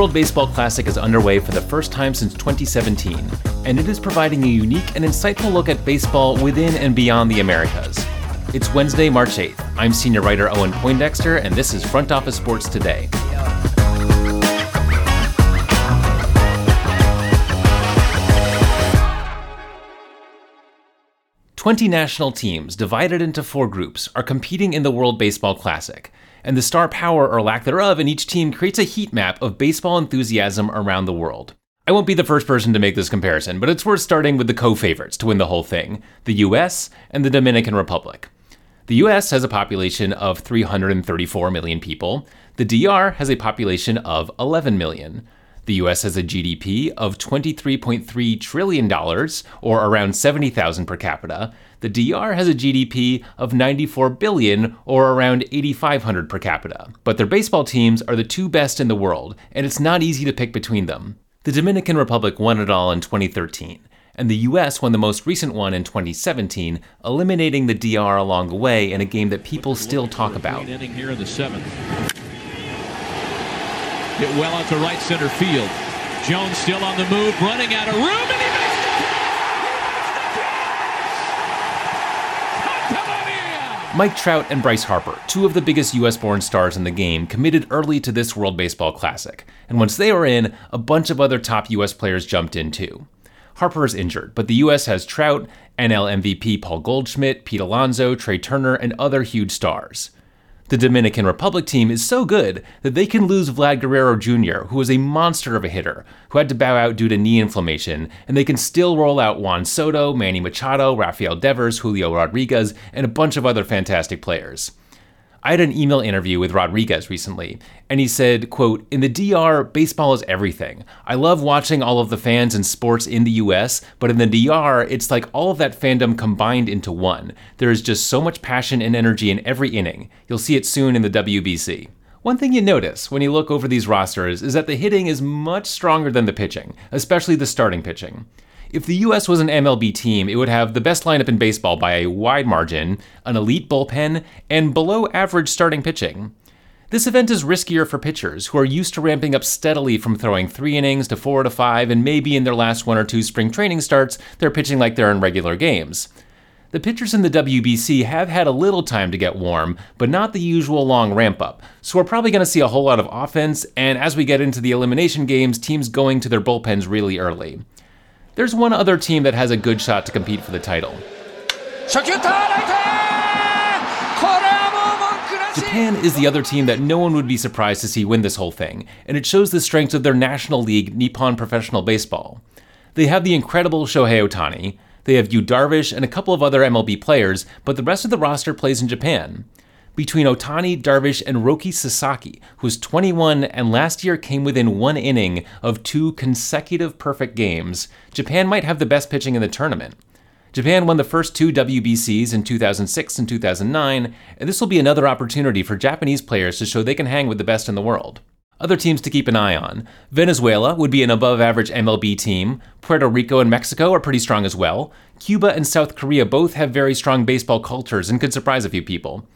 World Baseball Classic is underway for the first time since 2017, and it is providing a unique and insightful look at baseball within and beyond the Americas. It's Wednesday, March 8th. I'm senior writer Owen Poindexter, and this is Front Office Sports Today. Twenty national teams, divided into four groups, are competing in the World Baseball Classic and the star power or lack thereof in each team creates a heat map of baseball enthusiasm around the world. I won't be the first person to make this comparison, but it's worth starting with the co favorites to win the whole thing the US and the Dominican Republic. The US has a population of 334 million people, the DR has a population of 11 million. The US has a GDP of $23.3 trillion, or around 70,000 per capita. The DR has a GDP of 94 billion, or around 8,500 per capita. But their baseball teams are the two best in the world, and it's not easy to pick between them. The Dominican Republic won it all in 2013 and the US won the most recent one in 2017, eliminating the DR along the way in a game that people still talk about. Inning here in the seventh. Hit well out to right center field. Jones still on the move, running out of room, and he makes Mike Trout and Bryce Harper, two of the biggest US born stars in the game, committed early to this World Baseball Classic. And once they were in, a bunch of other top US players jumped in too. Harper is injured, but the US has Trout, NL MVP Paul Goldschmidt, Pete Alonso, Trea Turner, and other huge stars. The Dominican Republic team is so good that they can lose Vlad Guerrero Jr., who was a monster of a hitter, who had to bow out due to knee inflammation, and they can still roll out Juan Soto, Manny Machado, Rafael Devers, Julio Rodriguez, and a bunch of other fantastic players. I had an email interview with Rodriguez recently, and he said, quote, In the DR, baseball is everything. I love watching all of the fans and sports in the US, but in the DR, it's like all of that fandom combined into one. There is just so much passion and energy in every inning. You'll see it soon in the WBC. One thing you notice when you look over these rosters is that the hitting is much stronger than the pitching, especially the starting pitching. If the US was an MLB team, it would have the best lineup in baseball by a wide margin, an elite bullpen, and below average starting pitching. This event is riskier for pitchers who are used to ramping up steadily from throwing three innings to four to five, and maybe in their last one or two spring training starts, they're pitching like they're in regular games. The pitchers in the WBC have had a little time to get warm, but not the usual long ramp up, so we're probably going to see a whole lot of offense, and as we get into the elimination games, teams going to their bullpens really early. There's one other team that has a good shot to compete for the title. Japan is the other team that no one would be surprised to see win this whole thing, and it shows the strength of their national league, Nippon Professional Baseball. They have the incredible Shohei Ohtani, they have Yu Darvish and a couple of other MLB players, but the rest of the roster plays in Japan between Ohtani, Darvish, and Roki Sasaki, who's 21 and last year came within one inning of two consecutive perfect games, Japan might have the best pitching in the tournament. Japan won the first two WBCs in 2006 and 2009, and this will be another opportunity for Japanese players to show they can hang with the best in the world. Other teams to keep an eye on. Venezuela would be an above average MLB team. Puerto Rico and Mexico are pretty strong as well. Cuba and South Korea both have very strong baseball cultures and could surprise a few people.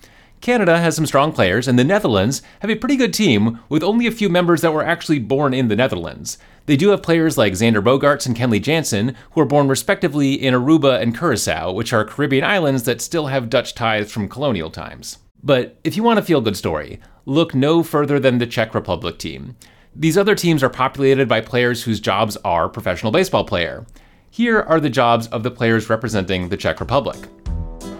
Canada has some strong players, and the Netherlands have a pretty good team with only a few members that were actually born in the Netherlands. They do have players like Xander Bogaerts and Kenley Jansen, who are born respectively in Aruba and Curacao, which are Caribbean islands that still have Dutch ties from colonial times. But if you want a feel good story, look no further than the Czech Republic team. These other teams are populated by players whose jobs are professional baseball player. Here are the jobs of the players representing the Czech Republic.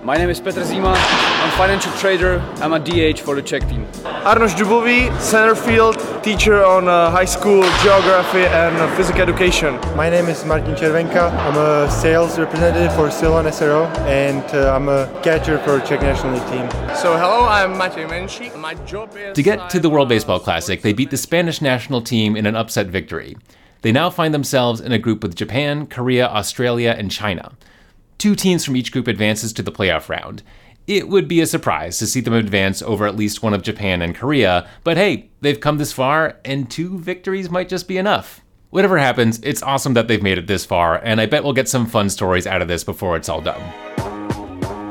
My name is Petr Zima. I'm financial trader. I'm a DH for the Czech team. Arnoš Dubový, center field, teacher on uh, high school geography and uh, physical education. My name is Martin Červenka. I'm a sales representative for Silvan SRO and uh, I'm a catcher for Czech national league team. So hello, I'm Matej Menšík. My job is... To get to the World Baseball Classic, they beat the Spanish national team in an upset victory. They now find themselves in a group with Japan, Korea, Australia, and China. Two teams from each group advances to the playoff round. It would be a surprise to see them advance over at least one of Japan and Korea, but hey, they've come this far, and two victories might just be enough. Whatever happens, it's awesome that they've made it this far, and I bet we'll get some fun stories out of this before it's all done.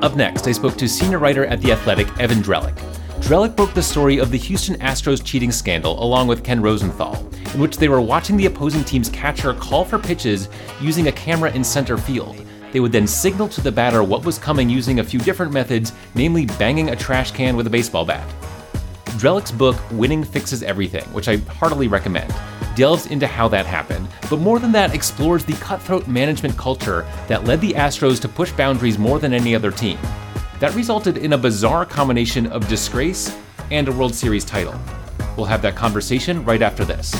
Up next, I spoke to senior writer at The Athletic, Evan Drellich. Drellich broke the story of the Houston Astros cheating scandal along with Ken Rosenthal, in which they were watching the opposing team's catcher call for pitches using a camera in center field. They would then signal to the batter what was coming using a few different methods, namely banging a trash can with a baseball bat. Drellich's book, Winning Fixes Everything, which I heartily recommend, delves into how that happened, but more than that, explores the cutthroat management culture that led the Astros to push boundaries more than any other team. That resulted in a bizarre combination of disgrace and a World Series title. We'll have that conversation right after this.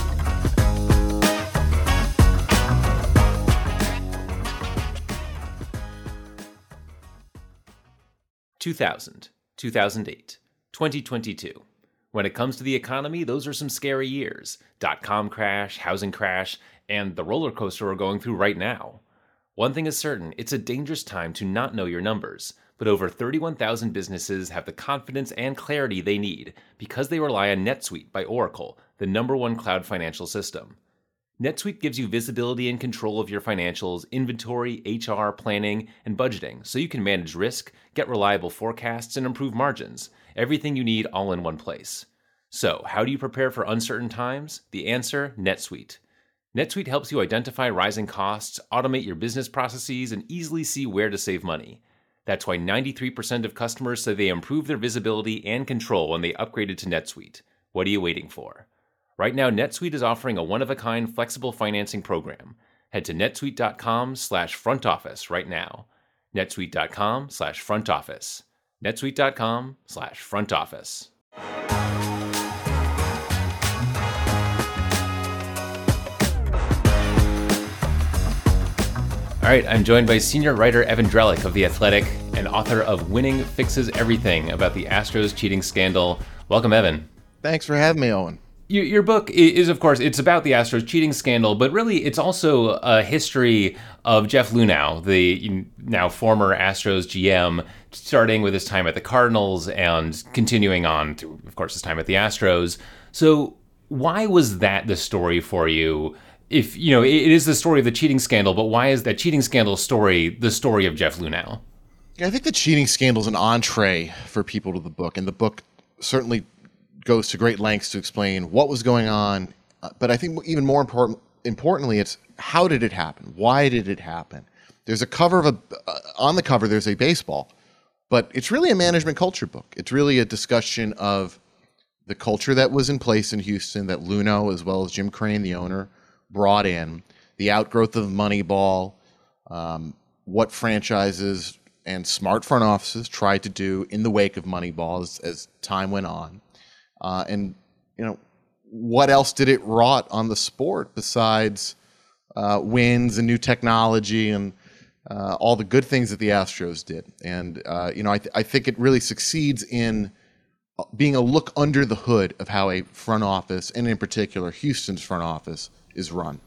Two thousand, two thousand eight, 2022. When it comes to the economy, those are some scary years. Dot com crash, housing crash, and the roller coaster we're going through right now. One thing is certain it's a dangerous time to not know your numbers, but over 31,000 businesses have the confidence and clarity they need because they rely on NetSuite by Oracle, the number one cloud financial system. NetSuite gives you visibility and control of your financials, inventory, HR, planning, and budgeting so you can manage risk, get reliable forecasts, and improve margins. Everything you need all in one place. So, how do you prepare for uncertain times? The answer NetSuite. NetSuite helps you identify rising costs, automate your business processes, and easily see where to save money. That's why 93% of customers say they improved their visibility and control when they upgraded to NetSuite. What are you waiting for? Right now, NetSuite is offering a one-of-a-kind flexible financing program. Head to netsuite.com slash front office right now. netsuite.com slash front office. netsuite.com slash front office. All right, I'm joined by senior writer Evan Drellich of The Athletic and author of Winning Fixes Everything about the Astros cheating scandal. Welcome, Evan. Thanks for having me, Owen. Your, your book is, of course, it's about the Astros cheating scandal, but really it's also a history of Jeff Luhnow, the now former Astros GM, starting with his time at the Cardinals and continuing on to, of course, his time at the Astros. So, why was that the story for you? If you know, it is the story of the cheating scandal, but why is that cheating scandal story the story of Jeff Luhnow? I think the cheating scandal is an entree for people to the book, and the book certainly goes to great lengths to explain what was going on. Uh, but I think even more important, importantly, it's how did it happen? Why did it happen? There's a cover of a uh, on the cover. There's a baseball, but it's really a management culture book. It's really a discussion of the culture that was in place in Houston that Luhnow, as well as Jim Crane, the owner, brought in, the outgrowth of Moneyball, um, what franchises and smart front offices tried to do in the wake of Moneyball as, as time went on. Uh, and, you know, what else did it wrought on the sport besides uh, wins and new technology and uh, all the good things that the Astros did? And, uh, you know, I, th- I think it really succeeds in uh, being a look under the hood of how a front office, and in particular Houston's front office, is run.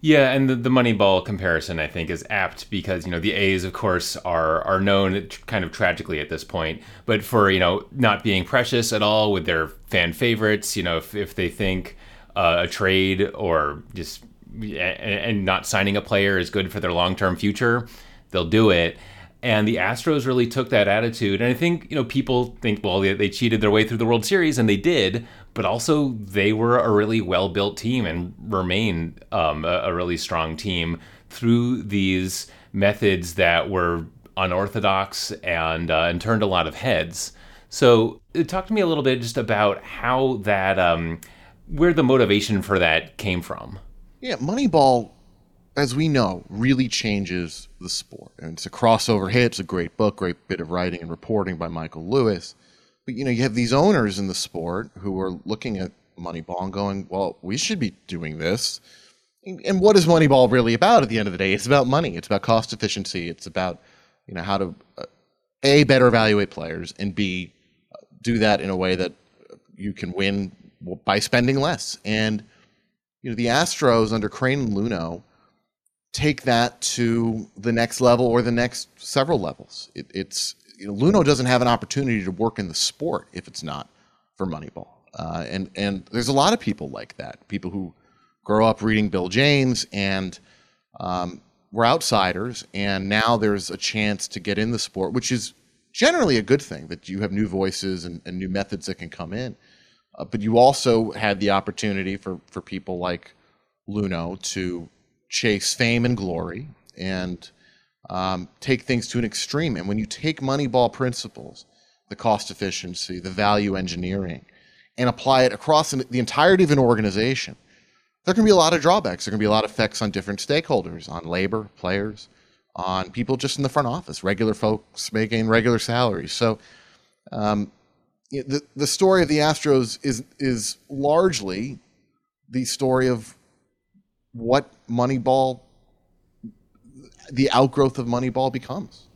Yeah, and the, the Moneyball comparison I think is apt because you know the A's of course are are known kind of tragically at this point, but for you know not being precious at all with their fan favorites, you know if if they think uh, a trade or just and not signing a player is good for their long term future, they'll do it. And the Astros really took that attitude. And I think, you know, people think, well, they, they cheated their way through the World Series, and they did, but also they were a really well built team and remain um, a, a really strong team through these methods that were unorthodox and, uh, and turned a lot of heads. So, uh, talk to me a little bit just about how that, um, where the motivation for that came from. Yeah, Moneyball as we know, really changes the sport. And it's a crossover hit. It's a great book, great bit of writing and reporting by Michael Lewis. But you know, you have these owners in the sport who are looking at Moneyball and going, "Well, we should be doing this." And what is Moneyball really about? At the end of the day, it's about money. It's about cost efficiency. It's about you know how to uh, a better evaluate players and b do that in a way that you can win by spending less. And you know, the Astros under Crane and Luhnow take that to the next level or the next several levels. It, it's you know, Luhnow doesn't have an opportunity to work in the sport if it's not for Moneyball. Uh, and and there's a lot of people like that. People who grow up reading Bill James and um, were outsiders, and now there's a chance to get in the sport, which is generally a good thing that you have new voices and, and new methods that can come in. Uh, but you also had the opportunity for, for people like Luhnow to chase fame and glory and um, take things to an extreme. And when you take Moneyball principles, the cost efficiency, the value engineering, and apply it across the entirety of an organization, there can be a lot of drawbacks. There can be a lot of effects on different stakeholders, on labor, players, on people just in the front office, regular folks making regular salaries. So, um, the the story of the Astros is is largely the story of what Moneyball, the outgrowth of Moneyball becomes.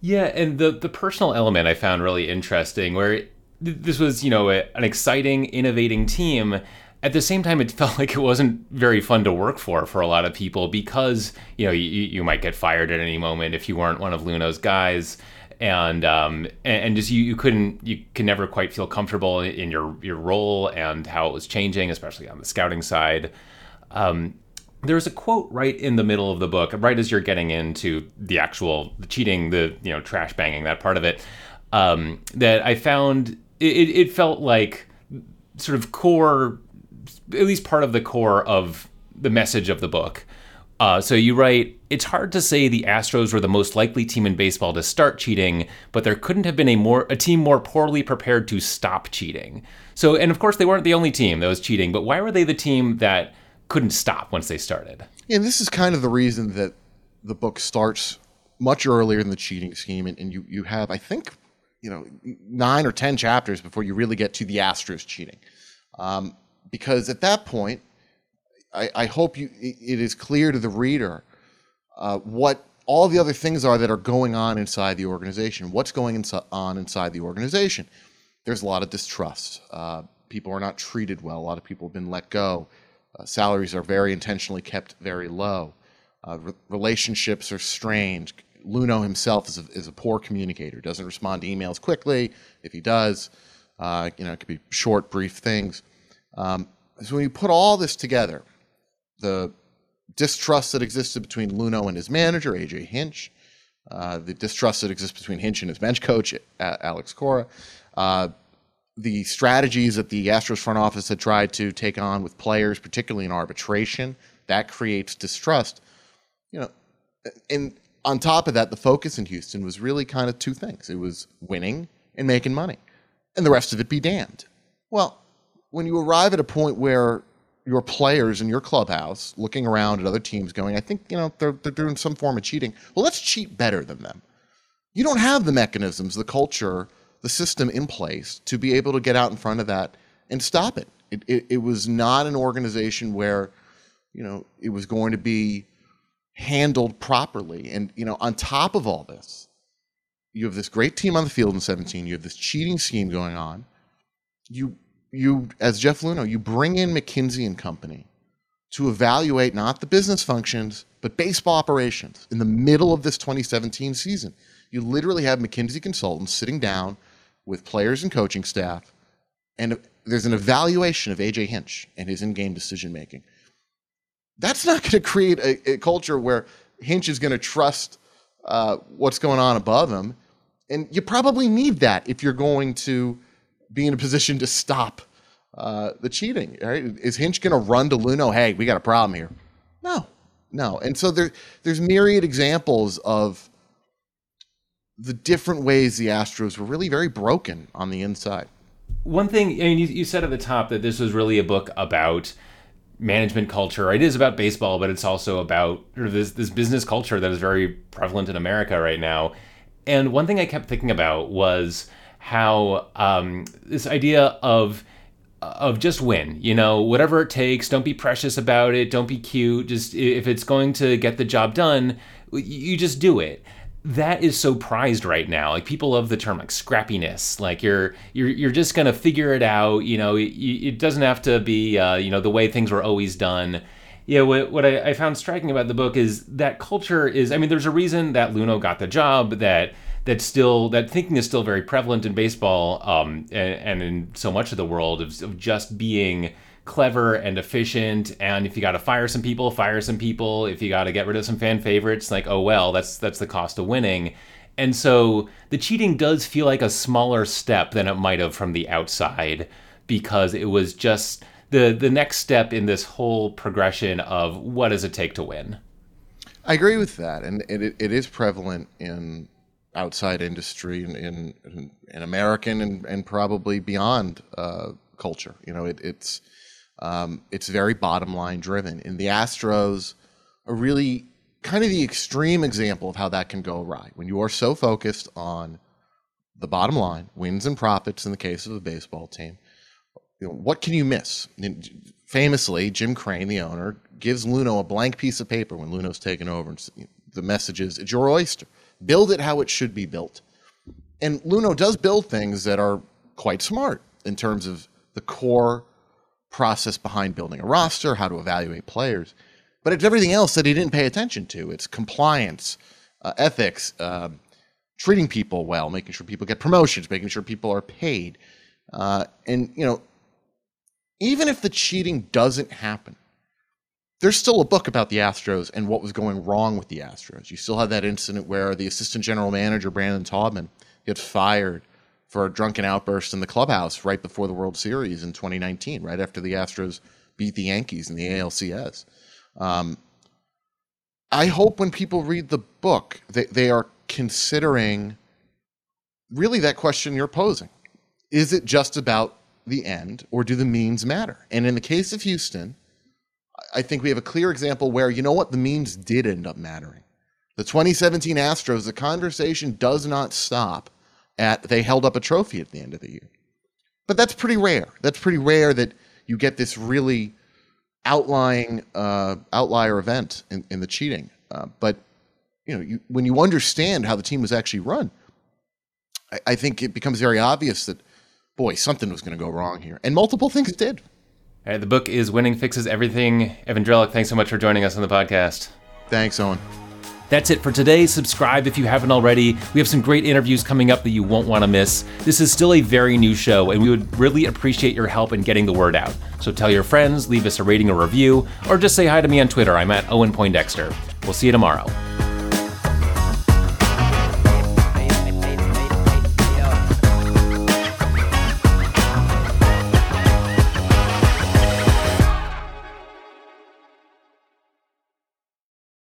Yeah, and the the personal element I found really interesting, where this was you know a, an exciting, innovating team. At the same time, it felt like it wasn't very fun to work for for a lot of people because you know you, you might get fired at any moment if you weren't one of Luhnow's guys and um, and just you, you couldn't you can never quite feel comfortable in your your role and how it was changing, especially on the scouting side. Um, there's a quote right in the middle of the book, right as you're getting into the actual the cheating, the you know trash banging that part of it, um, that I found it, it felt like sort of core, at least part of the core of the message of the book. Uh, so you write, it's hard to say the Astros were the most likely team in baseball to start cheating, but there couldn't have been a more a team more poorly prepared to stop cheating. So, and of course, they weren't the only team that was cheating, but why were they the team that couldn't stop once they started? And this is kind of the reason that the book starts much earlier in the cheating scheme, and, and you you have, I think, you know, nine or ten chapters before you really get to the Astros cheating, um, because at that point I, I hope you, it is clear to the reader uh, what all the other things are that are going on inside the organization. What's going on inside the organization? There's a lot of distrust. Uh, people are not treated well. A lot of people have been let go. Uh, salaries are very intentionally kept very low. Uh, re- relationships are strained. Luhnow himself is a, is a, poor communicator. Doesn't respond to emails quickly. If he does, uh, you know, it could be short, brief things. Um, so when you put all this together, the distrust that existed between Luhnow and his manager, AJ Hinch, uh, the distrust that exists between Hinch and his bench coach, Alex Cora, uh, the strategies that the Astros front office had tried to take on with players, particularly in arbitration, that creates distrust. You know, and on top of that, the focus in Houston was really kind of two things: it was winning and making money, and the rest of it be damned. Well, when you arrive at a point where your players in your clubhouse looking around at other teams going, I think, you know, they're, they're doing some form of cheating. Well, let's cheat better than them. You don't have the mechanisms, the culture, the system in place to be able to get out in front of that and stop it. It, it, it was not an organization where, you know, it was going to be handled properly. And, you know, on top of all this, you have this great team on the field in 17, you have this cheating scheme going on. You you, as Jeff Luhnow, you bring in McKinsey and Company to evaluate not the business functions, but baseball operations in the middle of this 2017 season. You literally have McKinsey consultants sitting down with players and coaching staff, and there's an evaluation of AJ Hinch and his in game decision making. That's not going to create a, a, culture where Hinch is going to trust uh, what's going on above him. And you probably need that if you're going to be in a position to stop uh, the cheating. Right? Is Hinch going to run to Luhnow? Hey, we got a problem here. No, no. And so there, there's myriad examples of the different ways the Astros were really very broken on the inside. One thing, I mean, you, you said at the top that this was really a book about management culture. It is about baseball, but it's also about sort of this this business culture that is very prevalent in America right now. And one thing I kept thinking about was how um, this idea of of just win, you know, whatever it takes. Don't be precious about it. Don't be cute. Just if it's going to get the job done, you just do it. That is so prized right now. Like people love the term like scrappiness. Like you're you're you're just gonna figure it out. You know, it, it doesn't have to be uh, you know the way things were always done. Yeah, what, what I, I found striking about the book is that culture is. I mean, there's a reason that Luhnow got the job. That that still that thinking is still very prevalent in baseball um, and, and, in so much of the world of, of just being clever and efficient and if you got to fire some people fire some people if you got to get rid of some fan favorites like oh well that's that's the cost of winning and so the cheating does feel like a smaller step than it might have from the outside because it was just the the next step in this whole progression of what does it take to win. I agree with that, and it, it is prevalent in outside industry in in, in American and, and probably beyond uh, culture. You know, it, it's um, it's very bottom line driven. And the Astros are really kind of the extreme example of how that can go awry when you are so focused on the bottom line, wins and profits in the case of a baseball team. You know, what can you miss? And famously, Jim Crane, the owner, gives Luhnow a blank piece of paper when Luhnow's taken over. And the message is, it's your oyster. Build it how it should be built. And Luhnow does build things that are quite smart in terms of the core process behind building a roster, how to evaluate players. But it's everything else that he didn't pay attention to. It's compliance, uh, ethics, uh, treating people well, making sure people get promotions, making sure people are paid. Uh, and, you know, even if the cheating doesn't happen, there's still a book about the Astros and what was going wrong with the Astros. You still have that incident where the assistant general manager, Brandon Taubman, gets fired for a drunken outburst in the clubhouse right before the World Series in 2019, right after the Astros beat the Yankees in the ALCS. Um, I hope when people read the book, they, they are considering really that question you're posing. Is it just about the end, or do the means matter? And in the case of Houston, I think we have a clear example where, you know what, the means did end up mattering. The 2017 Astros, the conversation does not stop at they held up a trophy at the end of the year. But that's pretty rare. That's pretty rare that you get this really outlying uh, outlier event in, in the cheating. Uh, but you know, you, when you understand how the team was actually run, I, I think it becomes very obvious that boy, something was going to go wrong here, and multiple things did. All right, the book is Winning Fixes Everything. Evan Drellich, thanks so much for joining us on the podcast. Thanks, Owen. That's it for today. Subscribe if you haven't already. We have some great interviews coming up that you won't want to miss. This is still a very new show, and we would really appreciate your help in getting the word out. So tell your friends, leave us a rating or review, or just say hi to me on Twitter. I'm at Owen Poindexter. We'll see you tomorrow.